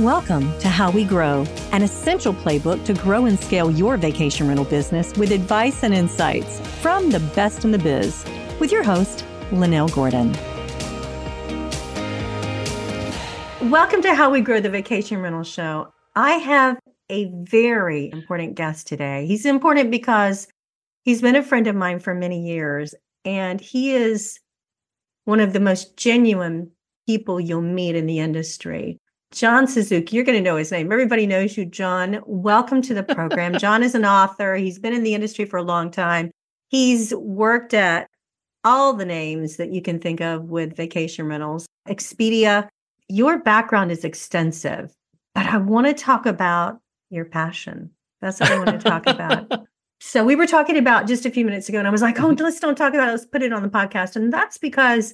Welcome to How We Grow, an essential playbook to grow and scale your vacation rental business with advice and insights from the best in the biz. With your host, Lynell Gordon. Welcome to How We Grow the Vacation Rental Show. I have a very important guest today. He's important because he's been a friend of mine for many years, and he is one of the most genuine people you'll meet in the industry. John Suzuki, you're going to know his name. Everybody knows you, John. Welcome to the program. John is an author. He's been in the industry for a long time. He's worked at all the names that you can think of with vacation rentals, Expedia. Your background is extensive, but I want to talk about your passion. That's what I want to talk about. So we were talking about just a few minutes ago, and I was like, oh, mm-hmm. let's don't talk about it. Let's put it on the podcast. And that's because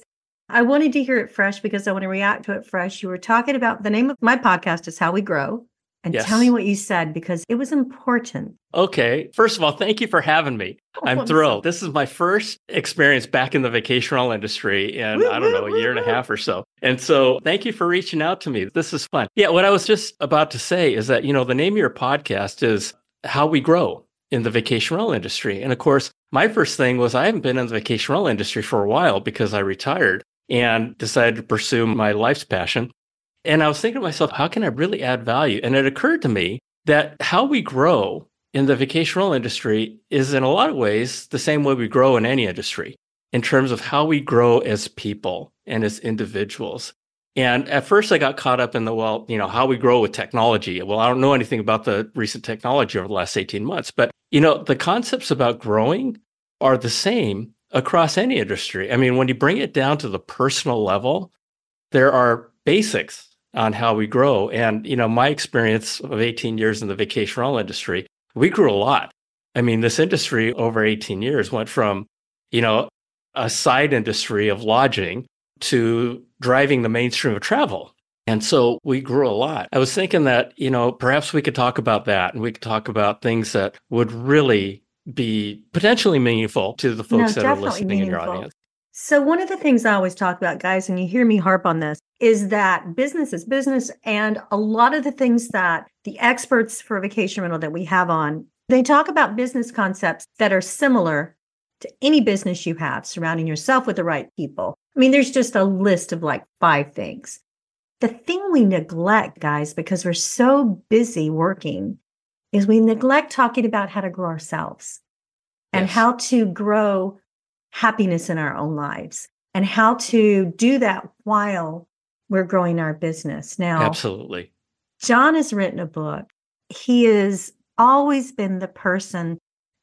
I wanted to hear it fresh because I want to react to it fresh. You were talking about the name of my podcast is How We Grow. And yes. tell me what you said because it was important. Okay. First of all, thank you for having me. Oh, I'm thrilled. This is my first experience back in the vacation rental industry in, I don't know, a year and a half or so. And so thank you for reaching out to me. This is fun. Yeah. What I was just about to say is that, you know, the name of your podcast is How We Grow in the vacation rental industry. And of course, my first thing was I haven't been in the vacation rental industry for a while because I retired and decided to pursue my life's passion. And I was thinking to myself, how can I really add value? And it occurred to me that how we grow in the vacation rental industry is in a lot of ways the same way we grow in any industry in terms of how we grow as people and as individuals. And at first I got caught up in the, well, you know, how we grow with technology. Well, I don't know anything about the recent technology over the last 18 months, but you know, the concepts about growing are the same across any industry. I mean, when you bring it down to the personal level, there are basics on how we grow. And, you know, my experience of 18 years in the vacation rental industry, we grew a lot. I mean, this industry over 18 years went from, you know, a side industry of lodging to driving the mainstream of travel. And so we grew a lot. I was thinking that, you know, perhaps we could talk about that and we could talk about things that would really be potentially meaningful to the folks no, that are listening meaningful. in your audience. So, one of the things I always talk about, guys, and you hear me harp on this, is that business is business. And a lot of the things that the experts for vacation rental that we have on, they talk about business concepts that are similar to any business you have, surrounding yourself with the right people. I mean, there's just a list of like five things. The thing we neglect, guys, because we're so busy working, is we neglect talking about how to grow ourselves and yes. how to grow happiness in our own lives and how to do that while we're growing our business. Now, absolutely. John has written a book. He has always been the person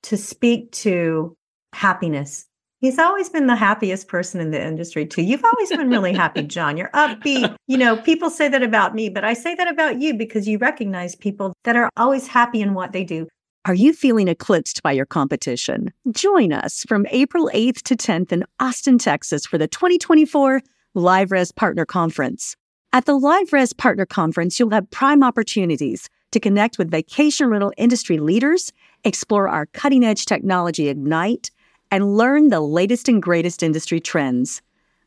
to speak to happiness He's always been the happiest person in the industry, too. You've always been really happy, John. You're upbeat. You know, people say that about me, but I say that about you because you recognize people that are always happy in what they do. Are you feeling eclipsed by your competition? Join us from April 8th to 10th in Austin, Texas for the 2024 LiveRez Partner Conference. At the LiveRez Partner Conference, you'll have prime opportunities to connect with vacation rental industry leaders, explore our cutting edge technology Ignite, and learn the latest and greatest industry trends.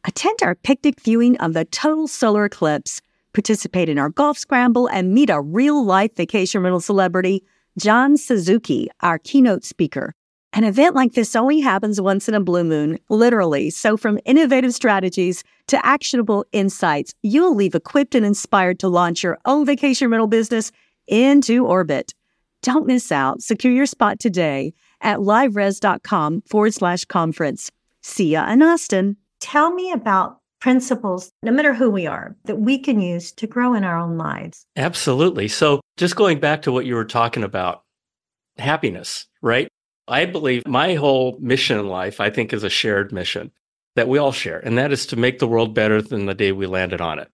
Attend our picnic viewing of the total solar eclipse, participate in our golf scramble, and meet a real life vacation rental celebrity, John Suzuki, our keynote speaker. An event like this only happens once in a blue moon, literally. So, from innovative strategies to actionable insights, you'll leave equipped and inspired to launch your own vacation rental business into orbit. Don't miss out. Secure your spot today at liverez.com forward slash conference. See ya in Austin. Tell me about principles, no matter who we are, that we can use to grow in our own lives. Absolutely. So, just going back to what you were talking about, happiness, right? I believe my whole mission in life, I think, is a shared mission that we all share, and that is to make the world better than the day we landed on it.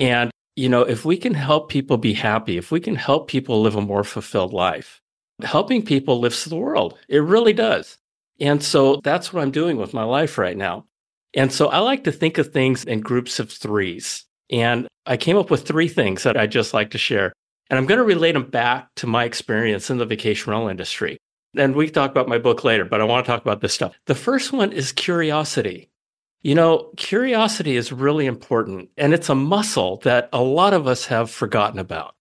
And, you know, if we can help people be happy, if we can help people live a more fulfilled life, helping people lifts the world. It really does. And so that's what I'm doing with my life right now. And so I like to think of things in groups of threes. And I came up with three things that I just like to share. And I'm going to relate them back to my experience in the vacation rental industry. And we talk about my book later, but I want to talk about this stuff. The first one is curiosity. You know, curiosity is really important, and it's a muscle that a lot of us have forgotten about.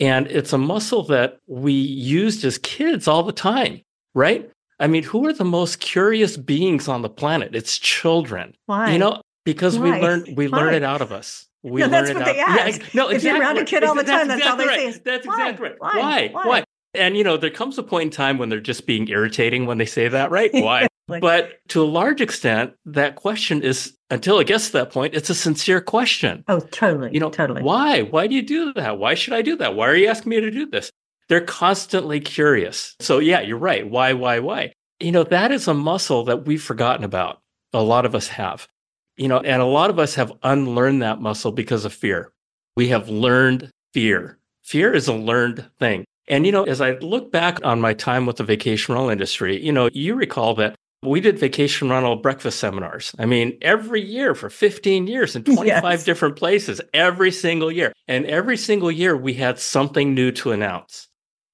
And it's a muscle that we used as kids all the time, right? I mean, who are the most curious beings on the planet? It's children. Why? You know, because Why? we learn we Why? learn it out of us. We No, learn that's it what out. they ask. Yeah, no, If you're around a kid all the That's time, that's all they exactly say is, That's "Why? exactly right. Why? Why?" Why? And you know, there comes a point in time when they're just being irritating when they say that, right? Why? Like- but to a large extent, that question is until it gets to that point, it's a sincere question. Oh, totally. You know, totally. why? Why do you do that? Why should I do that? Why are you asking me to do this? They're constantly curious. So yeah, you're right. Why, why, why? You know, that is a muscle that we've forgotten about. A lot of us have. You know, and a lot of us have unlearned that muscle because of fear. We have learned fear. Fear is a learned thing. And you know, as I look back on my time with the vacation rental industry, you know, you recall that we did vacation rental breakfast seminars. I mean, every year for 15 years in 25 Yes. different places, every single year. And every single year we had something new to announce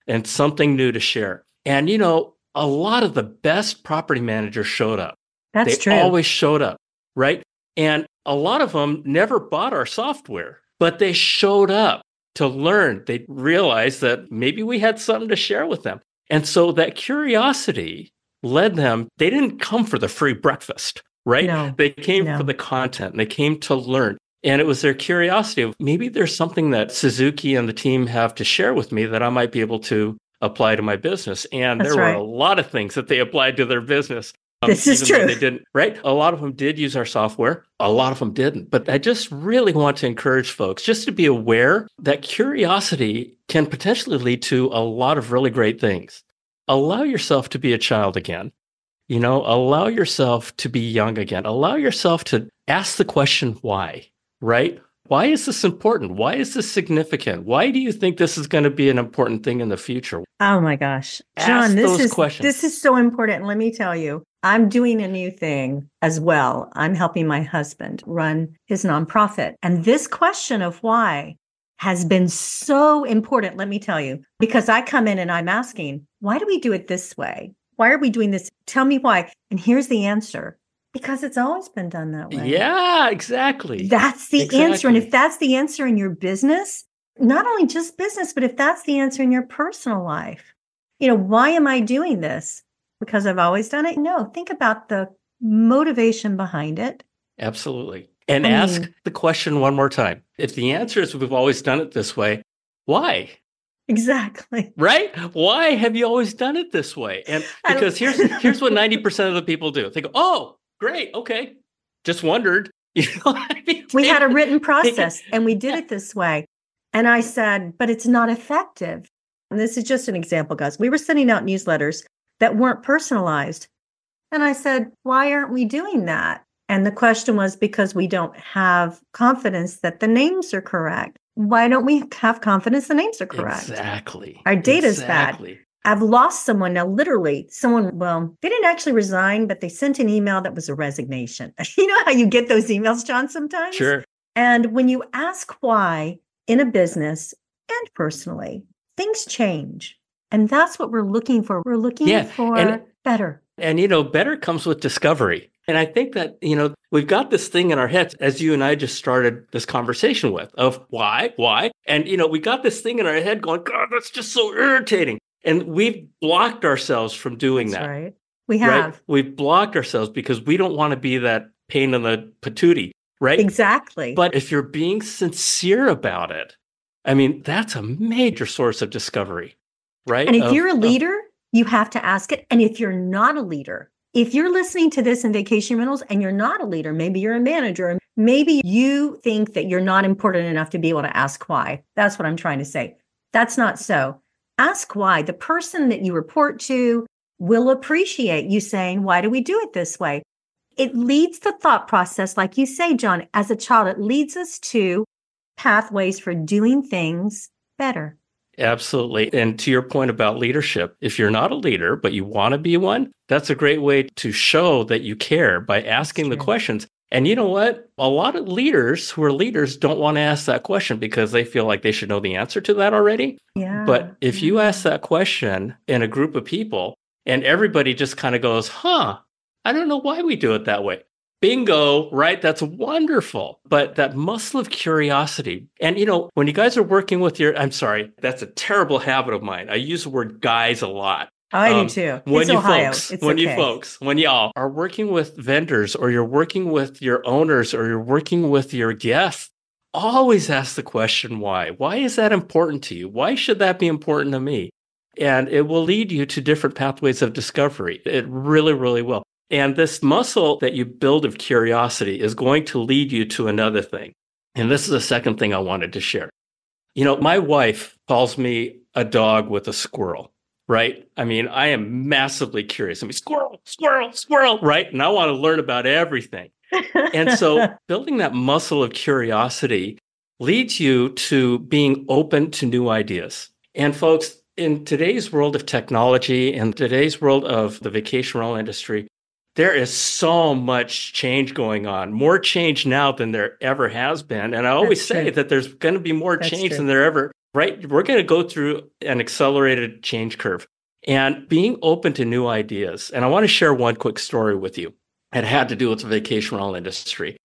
and something new to share. And, you know, a lot of the best property managers showed up. That's they true. always showed up, right? And a lot of them never bought our software, but they showed up to learn. They realized that maybe we had something to share with them. And so that curiosity led them, they didn't come for the free breakfast, right? No, They came no. for the content, they came to learn. And it was their curiosity of maybe there's something that Suzuki and the team have to share with me that I might be able to apply to my business. And That's there right. were a lot of things that they applied to their business. um, This is true. They didn't, right? A lot of them did use our software. A lot of them didn't. But I just really want to encourage folks just to be aware that curiosity can potentially lead to a lot of really great things. Allow yourself to be a child again. You know, allow yourself to be young again. Allow yourself to ask the question, why, right? Why is this important? Why is this significant? Why do you think this is going to be an important thing in the future? Oh my gosh. Ask John, this those is questions. this is so important. Let me tell you, I'm doing a new thing as well. I'm helping my husband run his nonprofit. And this question of why has been so important, let me tell you, because I come in and I'm asking, why do we do it this way? Why are we doing this? Tell me why. And here's the answer. Because it's always been done that way. Yeah, exactly. That's the answer. And if that's the answer in your business, not only just business, but if that's the answer in your personal life, you know, why am I doing this? Because I've always done it? No, think about the motivation behind it. Absolutely. And I ask the question one more time. If the answer is we've always done it this way, why? Exactly. Right? Why have you always done it this way? And because here's here's what 90% of the people do. They go, "Oh, great. Okay. Just wondered." You know, I mean, We had a written process and we did it this way. And I said, but it's not effective. And this is just an example, guys. We were sending out newsletters that weren't personalized. And I said, why aren't we doing that? And the question was because we don't have confidence that the names are correct. Why don't we have confidence the names are correct? Exactly. Our data's bad. exactly. I've lost someone now, literally, someone, well, they didn't actually resign, but they sent an email that was a resignation. you know how you get those emails, John, sometimes? Sure. And when you ask why in a business and personally, things change. And that's what we're looking for. We're looking Yeah, for and- better. And you know, better comes with discovery. And I think that, you know, we've got this thing in our heads as you and I just started this conversation with of why, why? And you know, we got this thing in our head going, God, that's just so irritating. And we've blocked ourselves from doing That's that. right. We have. right? We've blocked ourselves because we don't want to be that pain in the patootie, right? Exactly. But if you're being sincere about it, I mean, that's a major source of discovery, right? and if Of- you're a of- leader, you have to ask it. And if you're not a leader, if you're listening to this in vacation rentals and you're not a leader, maybe you're a manager, maybe you think that you're not important enough to be able to ask why. That's what I'm trying to say. That's not so. Ask why. The person that you report to will appreciate you saying, Why do we do it this way? It leads the thought process, like you say, John, as a child, it leads us to pathways for doing things better. Absolutely. And to your point about leadership, if you're not a leader, but you want to be one, that's a great way to show that you care by asking the questions. And you know what? A lot of leaders who are leaders don't want to ask that question because they feel like they should know the answer to that already. Yeah. But if you ask that question in a group of people and everybody just kind of goes, huh, I don't know why we do it that way. Bingo, right? That's wonderful. But that muscle of curiosity. And, you know, when you guys are working with your, I'm sorry, that's a terrible habit of mine. I use the word guys a lot. Oh, I um, do too. When it's you Ohio. folks, it's when okay. you folks, when y'all are working with vendors or you're working with your owners or you're working with your guests, always ask the question why. Why is that important to you? Why should that be important to me? And it will lead you to different pathways of discovery. It really, really will. And this muscle that you build of curiosity is going to lead you to another thing. And this is the second thing I wanted to share. You know, my wife calls me a dog with a squirrel, right? I mean, I am massively curious. I mean, squirrel, squirrel, squirrel, right? And I want to learn about everything. and so building that muscle of curiosity leads you to being open to new ideas. And folks, in today's world of technology and today's world of the vacation rental industry, there is so much change going on, more change now than there ever has been. And I always That's say true. that there's going to be more That's change true. than there ever, right? We're going to go through an accelerated change curve and being open to new ideas. And I want to share one quick story with you. It had to do with the vacation rental industry.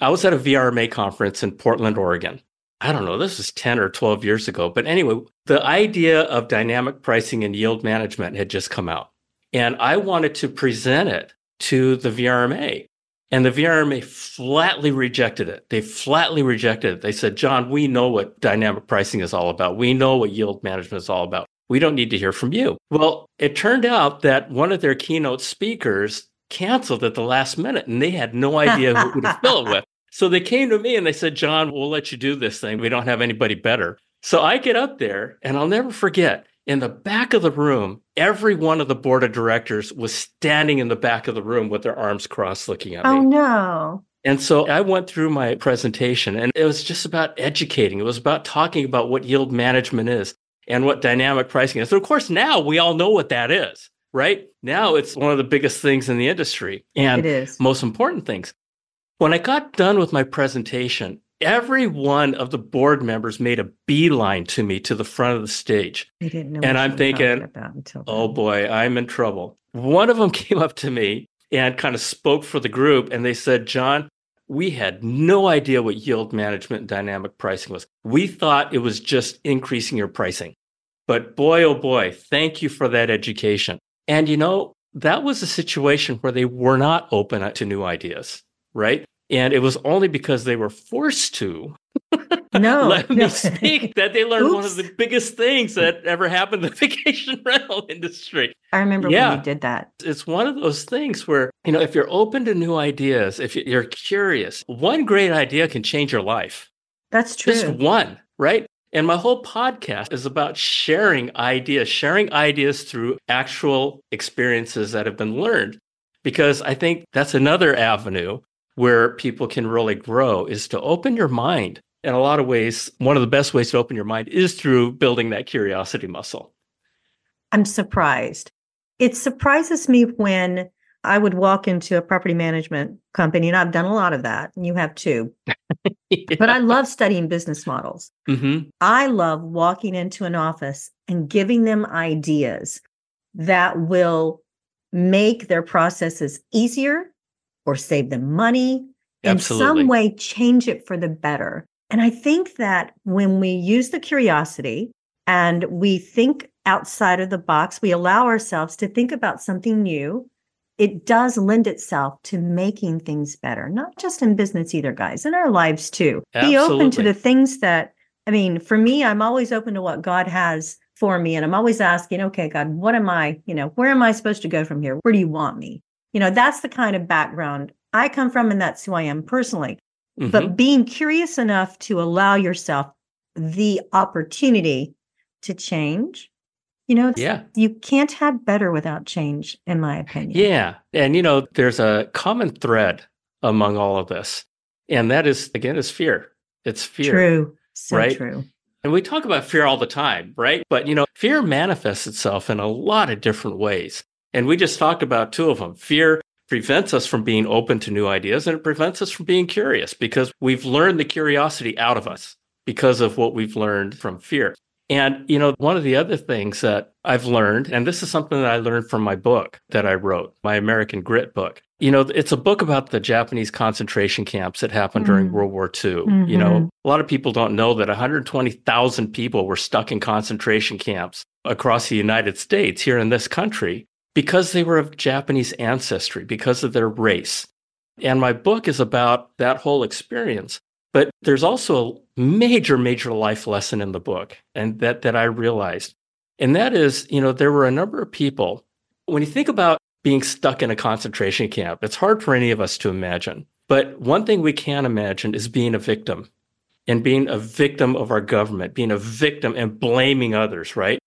I was at a VRMA conference in Portland, Oregon. I don't know, this was 10 or 12 years ago. But anyway, the idea of dynamic pricing and yield management had just come out. And I wanted to present it to the VRMA. And the VRMA flatly rejected it. They flatly rejected it. They said, John, we know what dynamic pricing is all about. We know what yield management is all about. We don't need to hear from you. Well, it turned out that one of their keynote speakers canceled at the last minute and they had no idea who to fill it with. So they came to me and they said, John, we'll let you do this thing. We don't have anybody better. So I get up there and I'll never forget in the back of the room, every one of the board of directors was standing in the back of the room with their arms crossed looking at oh, me. Oh, no. And so I went through my presentation and it was just about educating. It was about talking about what yield management is and what dynamic pricing is. So, of course, now we all know what that is, right? Now it's one of the biggest things in the industry and it is. most important things. When I got done with my presentation, every one of the board members made a beeline to me to the front of the stage. They didn't know. And I'm thinking, oh boy, I'm in trouble. One of them came up to me and kind of spoke for the group, and they said, John, we had no idea what yield management and dynamic pricing was. We thought it was just increasing your pricing. But boy, oh boy, thank you for that education. And you know, that was a situation where they were not open to new ideas, right? And it was only because they were forced to no, let no. me speak that they learned Oops. one of the biggest things that ever happened in the vacation rental industry. I remember yeah. when you did that. It's one of those things where, you know, if you're open to new ideas, if you're curious, one great idea can change your life. That's true. Just one, right? And my whole podcast is about sharing ideas, sharing ideas through actual experiences that have been learned. Because I think that's another avenue where people can really grow is to open your mind. In a lot of ways, one of the best ways to open your mind is through building that curiosity muscle. I'm surprised. It surprises me when I would walk into a property management company, and I've done a lot of that. And you have too. yeah. But I love studying business models. Mm-hmm. I love walking into an office and giving them ideas that will make their processes easier or save them money, Absolutely. in some way change it for the better. And I think that when we use the curiosity and we think outside of the box, we allow ourselves to think about something new, it does lend itself to making things better, not just in business either, guys, in our lives too. Absolutely. Be open to the things that, I mean, for me, I'm always open to what God has for me. And I'm always asking, okay, God, what am I, you know, where am I supposed to go from here? Where do you want me? You know, that's the kind of background I come from, and that's who I am personally. Mm-hmm. But being curious enough to allow yourself the opportunity to change, you know, yeah. you can't have better without change, in my opinion. Yeah. And, you know, there's a common thread among all of this. And that is, again, is fear. It's fear. True. So right? true. And we talk about fear all the time, right? But, you know, fear manifests itself in a lot of different ways. And we just talked about two of them. Fear prevents us from being open to new ideas and it prevents us from being curious because we've learned the curiosity out of us because of what we've learned from fear. And, you know, one of the other things that I've learned, and this is something that I learned from my book that I wrote, my American Grit book. You know, it's a book about the Japanese concentration camps that happened mm during World War II. Mm-hmm. You know, mm-hmm. a lot of people don't know that 120,000 people were stuck in concentration camps across the United States here in this country because they were of Japanese ancestry, because of their race. And my book is about that whole experience. But there's also a major, major life lesson in the book, and that that I realized. And that is, you know, there were a number of people. When you think about being stuck in a concentration camp, it's hard for any of us to imagine. But one thing we can imagine is being a victim and being a victim of our government, being a victim and blaming others, right?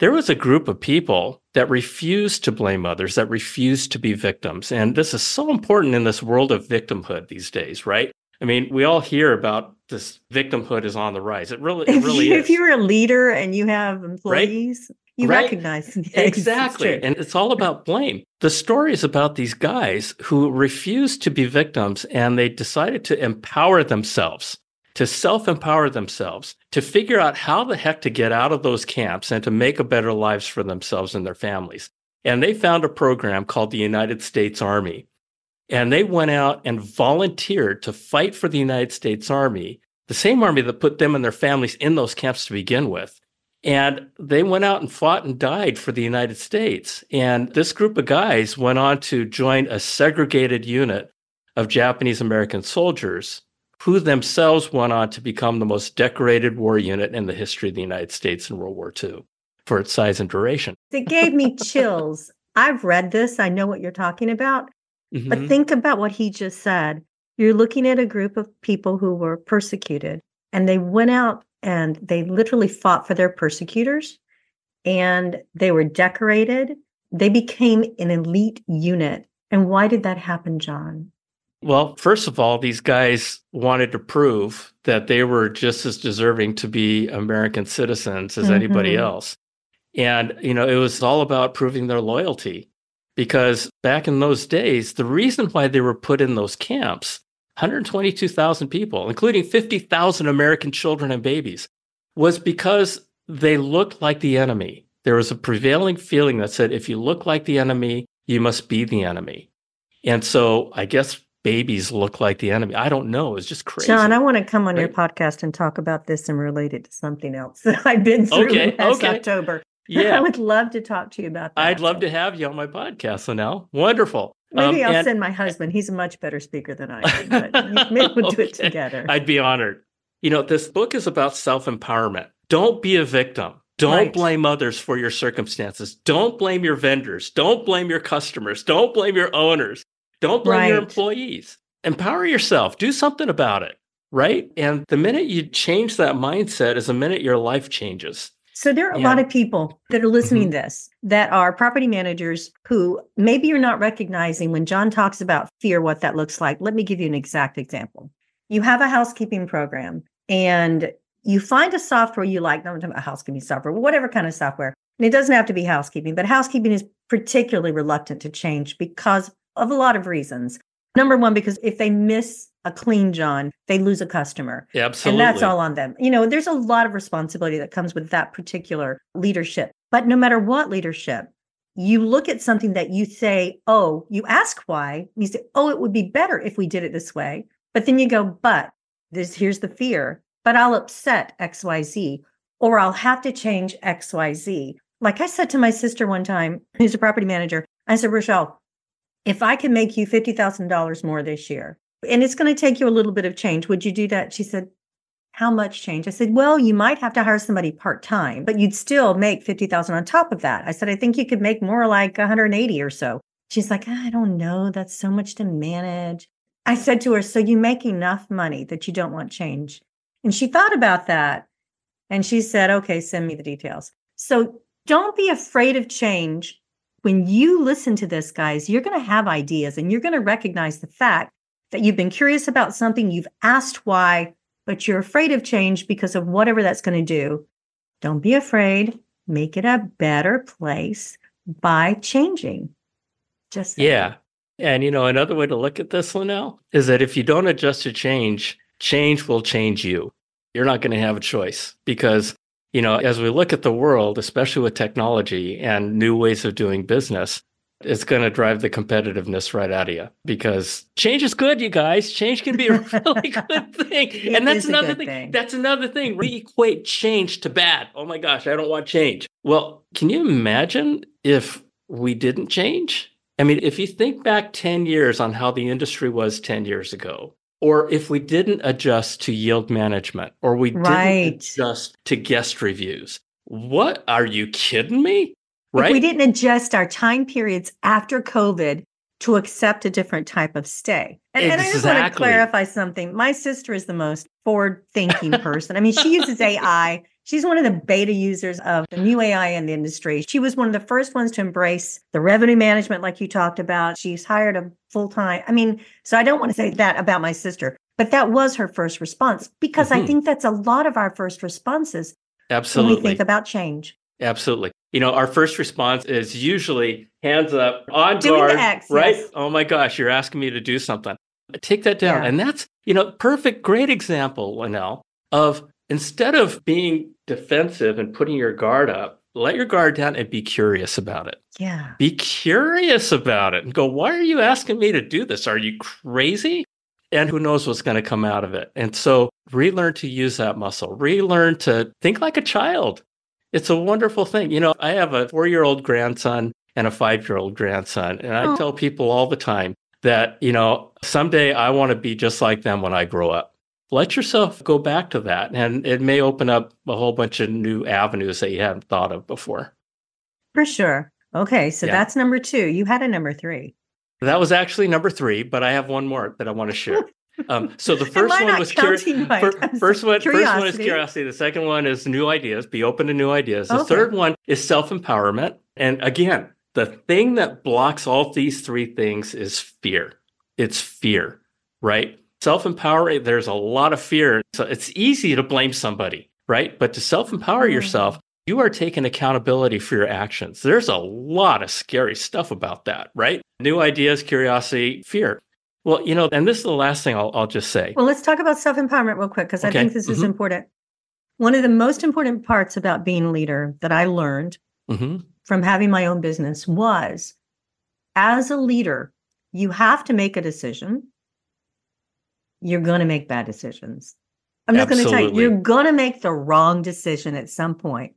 There was a group of people that refused to blame others, that refused to be victims. And this is so important in this world of victimhood these days, right? I mean, we all hear about this victimhood is on the rise. It really, it really if you, is. If you're a leader and you have employees, right? you right? recognize exactly, it's and it's all about blame. The story is about these guys who refused to be victims and they decided to empower themselves, to self-empower themselves, to figure out how the heck to get out of those camps and to make a better lives for themselves and their families. And they found a program called the United States Army and they went out and volunteered to fight for the United States Army, the same army that put them and their families in those camps to begin with. And they went out and fought and died for the United States. And this group of guys went on to join a segregated unit of Japanese American soldiers who themselves went on to become the most decorated war unit in the history of the United States in World War II for its size and duration. It gave me chills. I've read this, I know what you're talking about. Mm-hmm. But think about what he just said. You're looking at a group of people who were persecuted and they went out and they literally fought for their persecutors and they were decorated. They became an elite unit. And why did that happen, John? Well, first of all, these guys wanted to prove that they were just as deserving to be American citizens as mm-hmm. anybody else. And, you know, it was all about proving their loyalty because back in those days, the reason why they were put in those camps, 122,000 people, including 50,000 American children and babies, was because they looked like the enemy. There was a prevailing feeling that said, if you look like the enemy, you must be the enemy. And so I guess babies look like the enemy. I don't know. It's just crazy. John, I want to come on right? your podcast and talk about this and relate it to something else that I've been through okay, last okay. October. Yeah. I would love to talk to you about that. I'd love to have you on my podcast, Lynell. Wonderful. Maybe um, I'll and... send my husband. He's a much better speaker than I am, but maybe we'll okay. do it together. I'd be honored. You know, this book is about self empowerment. Don't be a victim. Don't right. blame others for your circumstances. Don't blame your vendors. Don't blame your customers. Don't blame your owners. Don't blame right. your employees. Empower yourself. Do something about it. Right. And the minute you change that mindset is the minute your life changes. So there are yeah. a lot of people that are listening mm-hmm. to this that are property managers who maybe you're not recognizing when John talks about fear, what that looks like. Let me give you an exact example. You have a housekeeping program and you find a software you like, not a housekeeping software, whatever kind of software. And it doesn't have to be housekeeping, but housekeeping is particularly reluctant to change because of a lot of reasons. Number one, because if they miss a clean John, they lose a customer. Yeah, absolutely. And that's all on them. You know, there's a lot of responsibility that comes with that particular leadership. But no matter what leadership, you look at something that you say, oh, you ask why, you say, oh, it would be better if we did it this way. But then you go, but this here's the fear, but I'll upset XYZ, or I'll have to change XYZ. Like I said to my sister one time, who's a property manager, I said, Rochelle, if I can make you $50,000 more this year, and it's going to take you a little bit of change. Would you do that? She said, How much change? I said, Well, you might have to hire somebody part time, but you'd still make 50,000 on top of that. I said, I think you could make more like 180 or so. She's like, ah, I don't know. That's so much to manage. I said to her, So you make enough money that you don't want change? And she thought about that and she said, Okay, send me the details. So don't be afraid of change. When you listen to this, guys, you're going to have ideas and you're going to recognize the fact that you've been curious about something, you've asked why, but you're afraid of change because of whatever that's going to do. Don't be afraid. Make it a better place by changing. Just yeah. And you know, another way to look at this, Lynell, is that if you don't adjust to change, change will change you. You're not going to have a choice because you know, as we look at the world, especially with technology and new ways of doing business, it's going to drive the competitiveness right out of you because change is good, you guys. Change can be a really good thing. and that's another thing. thing. That's another thing. We equate change to bad. Oh my gosh, I don't want change. Well, can you imagine if we didn't change? I mean, if you think back 10 years on how the industry was 10 years ago, or if we didn't adjust to yield management, or we right. didn't adjust to guest reviews, what are you kidding me? Right. If we didn't adjust our time periods after COVID to accept a different type of stay. And, exactly. and I just want to clarify something. My sister is the most forward thinking person. I mean, she uses AI. She's one of the beta users of the new AI in the industry. She was one of the first ones to embrace the revenue management, like you talked about. She's hired a full time. I mean, so I don't want to say that about my sister, but that was her first response because mm-hmm. I think that's a lot of our first responses. Absolutely. When we think about change. Absolutely. You know, our first response is usually hands up on Doing guard, X, right? Yes. Oh my gosh, you're asking me to do something. Take that down. Yeah. And that's, you know, perfect, great example, Lynell, of instead of being defensive and putting your guard up, let your guard down and be curious about it. Yeah. Be curious about it and go, why are you asking me to do this? Are you crazy? And who knows what's going to come out of it. And so relearn to use that muscle, relearn to think like a child it's a wonderful thing. You know, I have a four year old grandson and a five year old grandson. And I oh. tell people all the time that, you know, someday I want to be just like them when I grow up. Let yourself go back to that. And it may open up a whole bunch of new avenues that you hadn't thought of before. For sure. Okay. So yeah. that's number two. You had a number three. That was actually number three, but I have one more that I want to share. Um, so the first one was curi- right? first one curiosity. first one is curiosity. The second one is new ideas. Be open to new ideas. The okay. third one is self empowerment. And again, the thing that blocks all these three things is fear. It's fear, right? Self empower. There's a lot of fear. So it's easy to blame somebody, right? But to self empower mm. yourself, you are taking accountability for your actions. There's a lot of scary stuff about that, right? New ideas, curiosity, fear. Well, you know, and this is the last thing I'll, I'll just say. Well, let's talk about self empowerment real quick because okay. I think this mm-hmm. is important. One of the most important parts about being a leader that I learned mm-hmm. from having my own business was as a leader, you have to make a decision. You're going to make bad decisions. I'm just going to tell you, you're going to make the wrong decision at some point.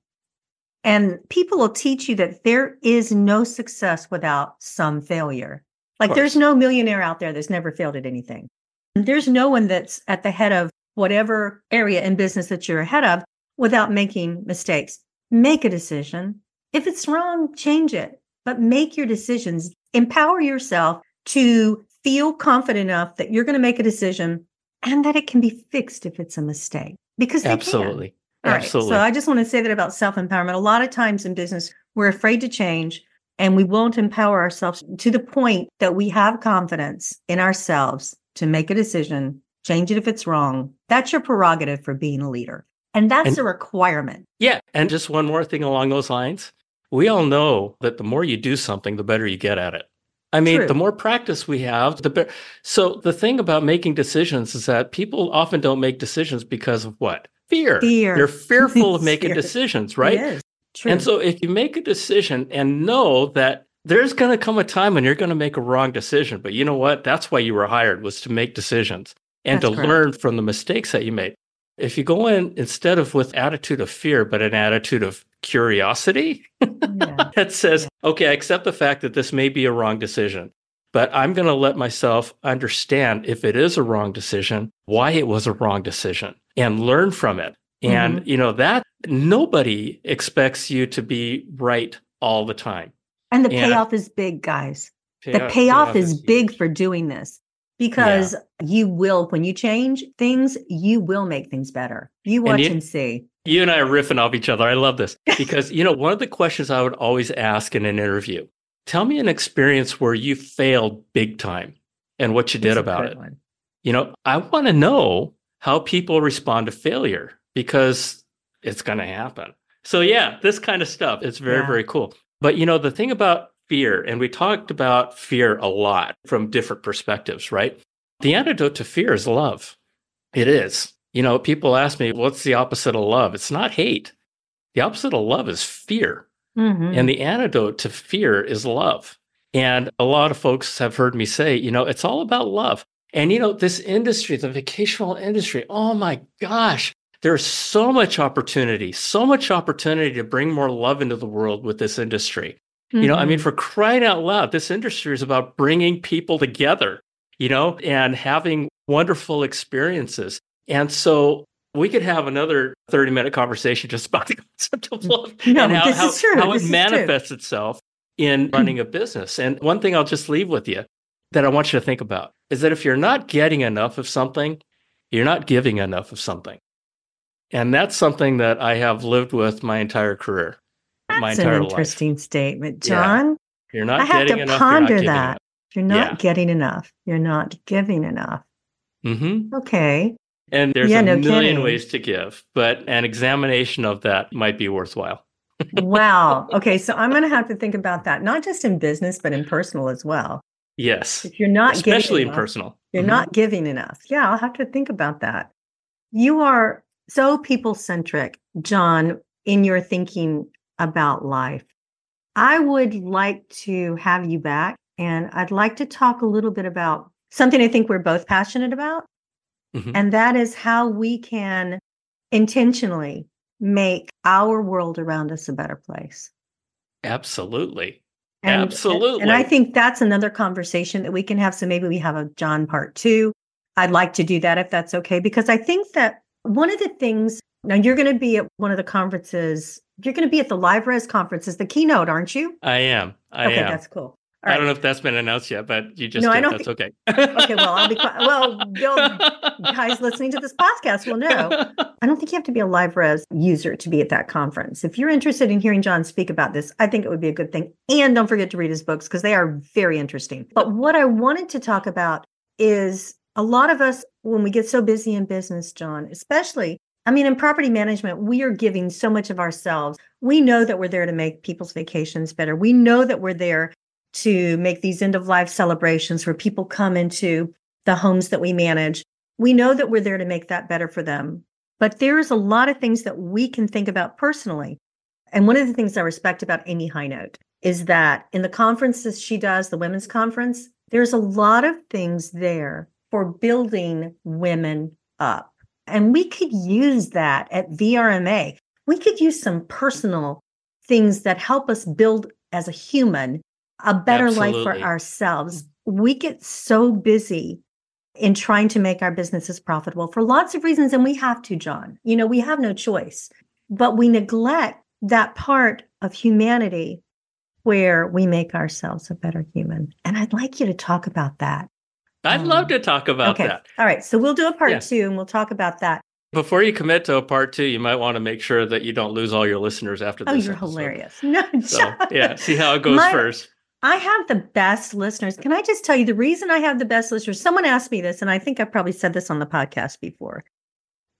And people will teach you that there is no success without some failure. Like there's no millionaire out there that's never failed at anything. There's no one that's at the head of whatever area in business that you're ahead of without making mistakes. Make a decision. If it's wrong, change it, but make your decisions. Empower yourself to feel confident enough that you're going to make a decision and that it can be fixed if it's a mistake because absolutely. Can. Absolutely. So I just want to say that about self empowerment. A lot of times in business, we're afraid to change and we won't empower ourselves to the point that we have confidence in ourselves to make a decision, change it if it's wrong. That's your prerogative for being a leader. And that's and, a requirement. Yeah. And just one more thing along those lines. We all know that the more you do something, the better you get at it. I mean, True. the more practice we have, the better. So the thing about making decisions is that people often don't make decisions because of what? Fear. Fear. They're fearful of making decisions, right? True. And so if you make a decision and know that there's going to come a time when you're going to make a wrong decision, but you know what? That's why you were hired was to make decisions and That's to correct. learn from the mistakes that you made. If you go in instead of with attitude of fear, but an attitude of curiosity yeah. that says, okay, I accept the fact that this may be a wrong decision, but I'm going to let myself understand if it is a wrong decision, why it was a wrong decision and learn from it. And, mm-hmm. you know, that nobody expects you to be right all the time. And the payoff is big, guys. Payoff, the payoff, payoff is, is big for doing this because yeah. you will, when you change things, you will make things better. You watch and, you, and see. You and I are riffing off each other. I love this because, you know, one of the questions I would always ask in an interview tell me an experience where you failed big time and what you did about it. One. You know, I want to know how people respond to failure because it's going to happen. So, yeah, this kind of stuff, it's very, yeah. very cool. But, you know, the thing about fear, and we talked about fear a lot from different perspectives, right? The antidote to fear is love. It is. You know, people ask me, what's the opposite of love? It's not hate. The opposite of love is fear. Mhm. And the antidote to fear is love. And a lot of folks have heard me say, you know, it's all about love. And, you know, this industry, the vacational industry, oh my gosh, there's so much opportunity, so much opportunity to bring more love into the world with this industry. You know, I mean, Mhm. for crying out loud, this industry is about bringing people together, you know, and having wonderful experiences. And so we could have another 30 minute conversation just about the concept of love No, and how, how, how it is true. manifests itself in running a business. And one thing I'll just leave with you that I want you to think about is that if you're not getting enough of something, you're not giving enough of something. And that's something that I have lived with my entire career, my That's entire an life. interesting statement, Yeah. John. You're not I have to enough. ponder you're that. You're not Yeah. getting enough. You're not giving enough. giving enough. hmm Okay. And there's Yeah, a no million kidding. ways to give, but an examination of that might be worthwhile. wow. Okay. So I'm going to have to think about that, not just in business, but in personal as well. Yes, If you're not giving especially in personal. You're Mhm. not giving enough. Yeah, I'll have to think about that. You are so people centric, John, in your thinking about life. I would like to have you back and I'd like to talk a little bit about something I think we're both passionate about. Mhm. And that is how we can intentionally make our world around us a better place. Absolutely. And, Absolutely. And I think that's another conversation that we can have. So maybe we have a John part two. I'd like to do that if that's okay, because I think that one of the things now you're going to be at one of the conferences, you're going to be at the LiveRez conference as the keynote, aren't you? I am. I okay, am. that's cool. All I don't know if that's been announced yet, but you just no, I don't. That's okay. Okay, well, I'll be quiet. Well, guys listening to this podcast will know. I don't think you have to be a LiveRez user to be at that conference. If you're interested in hearing John speak about this, I think it would be a good thing. And don't forget to read his books because they are very interesting. But what I wanted to talk about is a lot of us, when we get so busy in business, John, especially, I mean, in property management, we are giving so much of ourselves. We know that we're there to make people's vacations better. We know that we're there to make these end of life celebrations where people come into the homes that we manage. We know that we're there to make that better for them. But there's a lot of things that we can think about personally. And one of the things I respect about Amy Hinote is that in the conferences she does, the women's conference, there's a lot of things there for building women up. And we could use that at VRMA. We could use some personal things that help us build as a human a better life for ourselves. We get so busy in trying to make our businesses profitable for lots of reasons, and we have to, John. You know, we have no choice, but we neglect that part of humanity where we make ourselves a better human. And I'd like you to talk about that. I'd Um, love to talk about okay. that. All right. So we'll do a part Yeah. two and we'll talk about that. Before you commit to a part two, you might want to make sure that you don't lose all your listeners after this. Oh, this. you're episode. hilarious. No, So, yeah, see how it goes My- first. I have the best listeners. Can I just tell you the reason I have the best listeners? Someone asked me this, and I think I probably said this on the podcast before.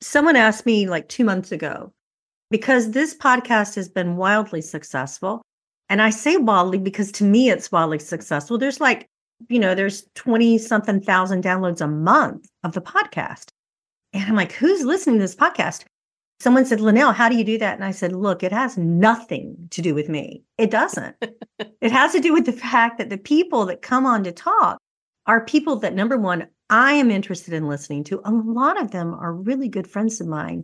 Someone asked me like two months ago, because this podcast has been wildly successful. And I say wildly because to me it's wildly successful. There's like, you know, there's 20 something thousand downloads a month of the podcast. And I'm like, who's listening to this podcast? Someone said, Lynell, how do you do that? And I said, look, it has nothing to do with me. It doesn't. it has to do with the fact that the people that come on to talk are people that, number one, I am interested in listening to. A lot of them are really good friends of mine.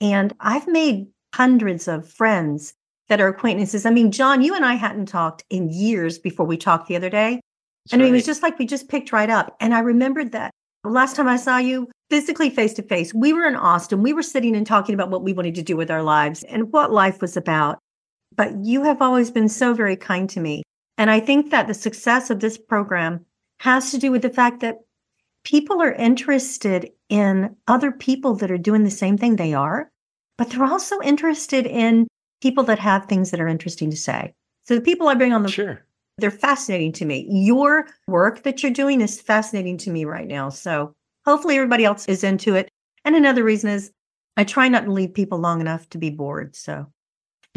And I've made hundreds of friends that are acquaintances. I mean, John, you and I hadn't talked in years before we talked the other day. That's and it was just like we just picked right up. And I remembered that the last time I saw you physically face to face, we were in Austin. We were sitting and talking about what we wanted to do with our lives and what life was about. But you have always been so very kind to me. And I think that the success of this program has to do with the fact that people are interested in other people that are doing the same thing they are, but they're also interested in people that have things that are interesting to say. So the people I bring on the Sure. They're fascinating to me. Your work that you're doing is fascinating to me right now. So hopefully everybody else is into it. And another reason is I try not to leave people long enough to be bored. So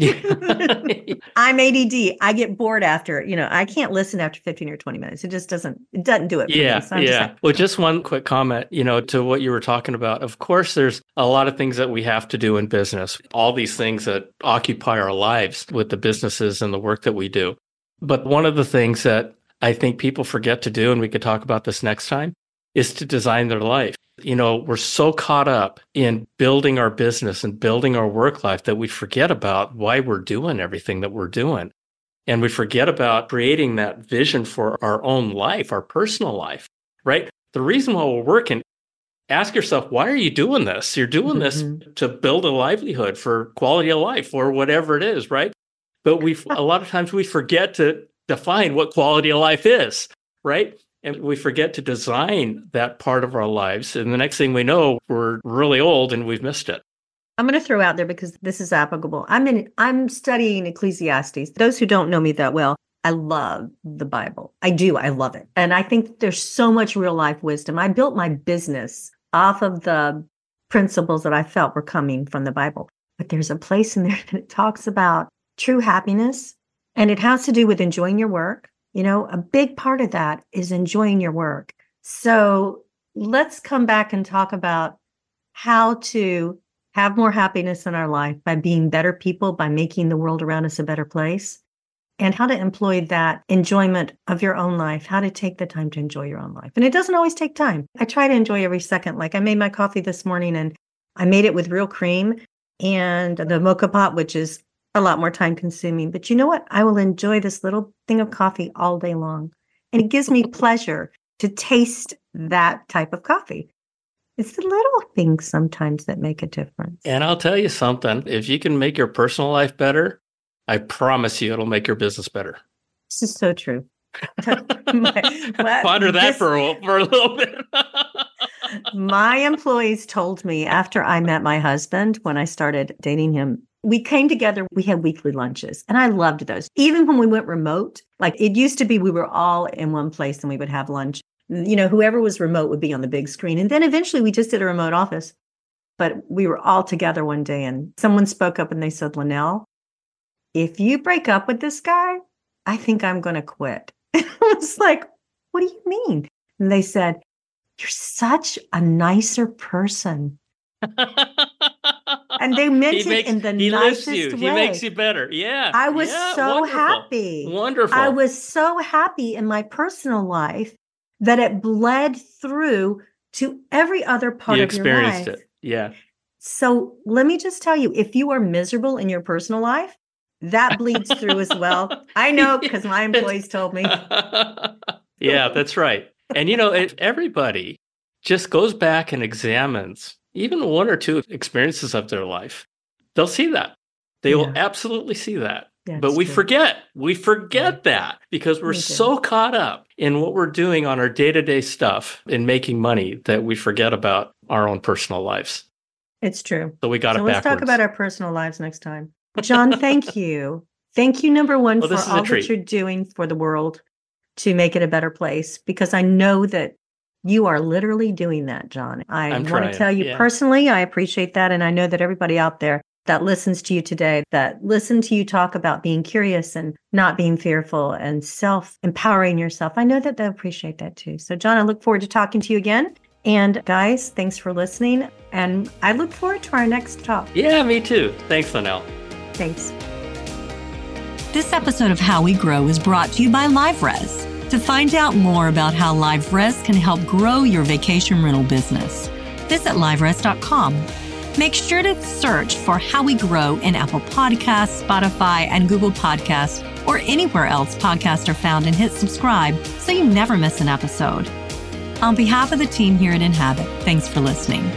I'm ADD. I get bored after, you know, I can't listen after 15 or 20 minutes. It just doesn't, it doesn't do it. yeah. So yeah. just like, well, just one quick comment, you know, to what you were talking about. Of course, there's a lot of things that we have to do in business, all these things that occupy our lives with the businesses and the work that we do. But one of the things that I think people forget to do, and we could talk about this next time, is to design their life. You know, we're so caught up in building our business and building our work life that we forget about why we're doing everything that we're doing. And we forget about creating that vision for our own life, our personal life, right? The reason why we're working, ask yourself, why are you doing this? You're doing mm-hmm. this to build a livelihood for quality of life or whatever it is, right? But we, a lot of times we forget to define what quality of life is, right? And we forget to design that part of our lives. And the next thing we know, we're really old and we've missed it. I'm going to throw out there because this is applicable. I'm in I'm studying Ecclesiastes. Those who don't know me that well, I love the Bible. I do. I love it. And I think there's so much real life wisdom. I built my business off of the principles that I felt were coming from the Bible. But there's a place in there that talks about true happiness and it has to do with enjoying your work you know, a big part of that is enjoying your work. So let's come back and talk about how to have more happiness in our life by being better people, by making the world around us a better place, and how to employ that enjoyment of your own life, how to take the time to enjoy your own life. And it doesn't always take time. I try to enjoy every second. Like I made my coffee this morning and I made it with real cream and the moka pot, which is a lot more time consuming. But you know what? I will enjoy this little thing of coffee all day long. And it gives me pleasure to taste that type of coffee. It's the little things sometimes that make a difference. And I'll tell you something if you can make your personal life better, I promise you it'll make your business better. This is so true. my, Ponder that this, for, a, for a little bit. my employees told me after I met my husband, when I started dating him, we came together, we had weekly lunches, and I loved those. Even when we went remote, like it used to be, we were all in one place and we would have lunch. You know, whoever was remote would be on the big screen. And then eventually we just did a remote office. But we were all together one day and someone spoke up and they said, Lynell, if you break up with this guy, I think I'm going to quit. I was like, what do you mean? And they said, you're such a nicer person. And they meant it makes, in the he nicest you. way. He makes you better. Yeah. I was yeah, so wonderful. happy. Wonderful. I was so happy in my personal life that it bled through to every other part you of your life. experienced it. Yeah. So let me just tell you, if you are miserable in your personal life, that bleeds through as well. I know because my employees told me. yeah, that's right. And you know, if everybody just goes back and examines even one or two experiences of their life, they'll see that. They yeah. will absolutely see that. but we true. forget. We forget yeah. that because we're we so caught up in what we're doing on our day to day stuff in making money that we forget about our own personal lives. It's true. So we got so it. Let's talk about our personal lives next time. John, thank you. Thank you, number one, well, for all that you're doing for the world to make it a better place, because I know that you are literally doing that, John. I I'm want trying. to tell you yeah. personally, I appreciate that. And I know that everybody out there that listens to you today, that listen to you talk about being curious and not being fearful and self empowering yourself, I know that they'll appreciate that too. So, John, I look forward to talking to you again. And guys, thanks for listening. And I look forward to our next talk. Yeah, me too. Thanks, Lynell. Thanks. This episode of How We Grow is brought to you by LiveRez. To find out more about how LiveRez can help grow your vacation rental business, visit liverez.com. Make sure to search for How We Grow in Apple Podcasts, Spotify, and Google Podcasts, or anywhere else podcasts are found and hit subscribe so you never miss an episode. On behalf of the team here at Inhabit, thanks for listening.